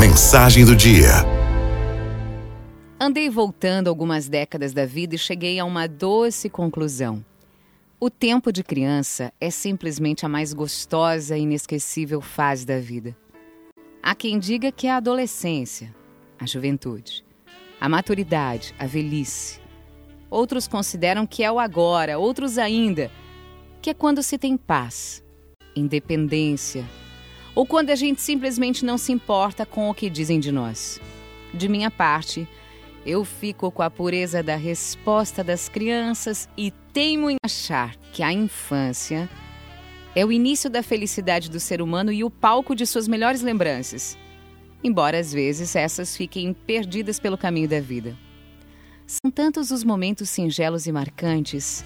Mensagem do dia. Andei voltando algumas décadas da vida e cheguei a uma doce conclusão. O tempo de criança é simplesmente a mais gostosa e inesquecível fase da vida. Há quem diga que é a adolescência, a juventude, a maturidade, a velhice. Outros consideram que é o agora, outros ainda, que é quando se tem paz, independência, ou quando a gente simplesmente não se importa com o que dizem de nós. De minha parte, eu fico com a pureza da resposta das crianças e teimo em achar que a infância é o início da felicidade do ser humano e o palco de suas melhores lembranças, embora às vezes essas fiquem perdidas pelo caminho da vida. São tantos os momentos singelos e marcantes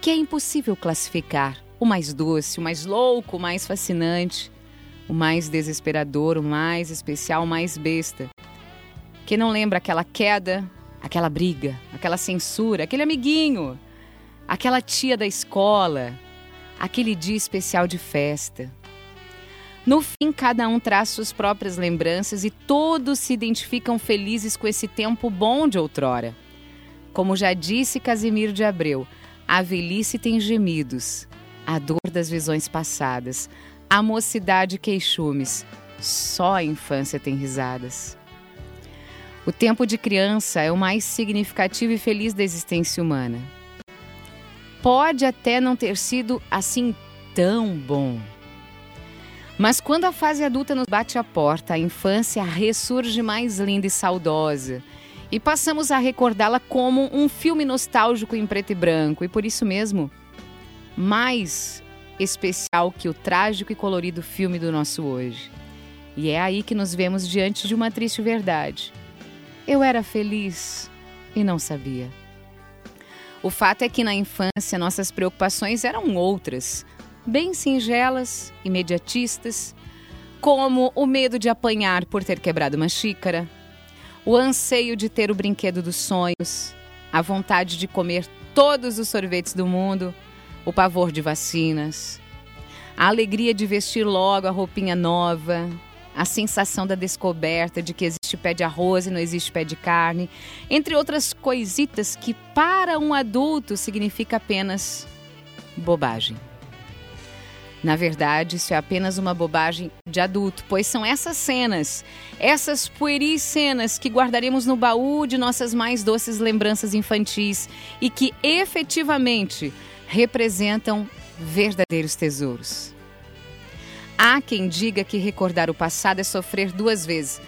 que é impossível classificar o mais doce, o mais louco, o mais fascinante o mais desesperador, o mais especial, o mais besta. Que não lembra aquela queda, aquela briga, aquela censura, aquele amiguinho, aquela tia da escola, aquele dia especial de festa. No fim, cada um traz suas próprias lembranças e todos se identificam felizes com esse tempo bom de outrora. Como já disse Casimiro de Abreu, a velhice tem gemidos, a dor das visões passadas, a mocidade queixumes, só a infância tem risadas. O tempo de criança é o mais significativo e feliz da existência humana. Pode até não ter sido assim tão bom. Mas quando a fase adulta nos bate a porta, a infância ressurge mais linda e saudosa. E passamos a recordá-la como um filme nostálgico em preto e branco, e por isso mesmo, mais especial que o trágico e colorido filme do nosso hoje. E é aí que nos vemos diante de uma triste verdade. Eu era feliz e não sabia. O fato é que na infância nossas preocupações eram outras, bem singelas, imediatistas, como o medo de apanhar por ter quebrado uma xícara, o anseio de ter o brinquedo dos sonhos, a vontade de comer todos os sorvetes do mundo o pavor de vacinas, a alegria de vestir logo a roupinha nova, a sensação da descoberta de que existe pé de arroz e não existe pé de carne, entre outras coisitas que para um adulto significa apenas bobagem. Na verdade, isso é apenas uma bobagem de adulto, pois são essas cenas, essas pueris cenas que guardaremos no baú de nossas mais doces lembranças infantis e que efetivamente representam verdadeiros tesouros. Há quem diga que recordar o passado é sofrer duas vezes,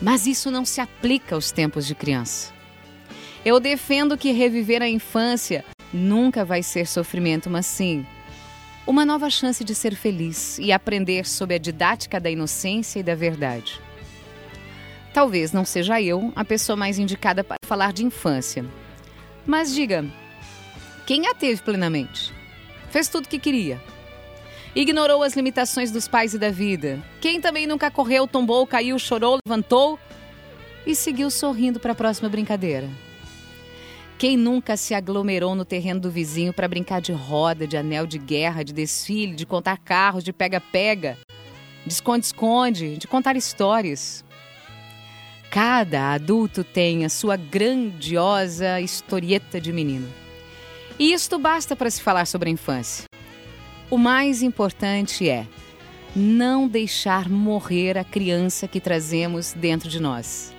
mas isso não se aplica aos tempos de criança. Eu defendo que reviver a infância nunca vai ser sofrimento, mas sim uma nova chance de ser feliz e aprender sobre a didática da inocência e da verdade. Talvez não seja eu a pessoa mais indicada para falar de infância. Mas diga, quem a teve plenamente? Fez tudo o que queria. Ignorou as limitações dos pais e da vida. Quem também nunca correu, tombou, caiu, chorou, levantou e seguiu sorrindo para a próxima brincadeira. Quem nunca se aglomerou no terreno do vizinho para brincar de roda, de anel de guerra, de desfile, de contar carros, de pega-pega, de esconde-esconde, de contar histórias? Cada adulto tem a sua grandiosa historieta de menino. E isto basta para se falar sobre a infância. O mais importante é não deixar morrer a criança que trazemos dentro de nós.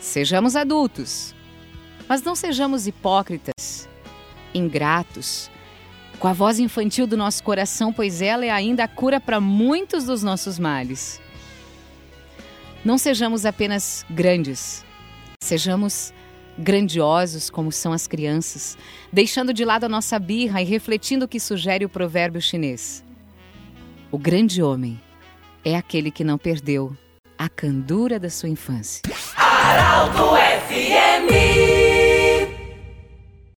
Sejamos adultos, mas não sejamos hipócritas, ingratos, com a voz infantil do nosso coração, pois ela é ainda a cura para muitos dos nossos males. Não sejamos apenas grandes, sejamos grandiosos como são as crianças, deixando de lado a nossa birra e refletindo o que sugere o provérbio chinês. O grande homem é aquele que não perdeu a candura da sua infância. FMI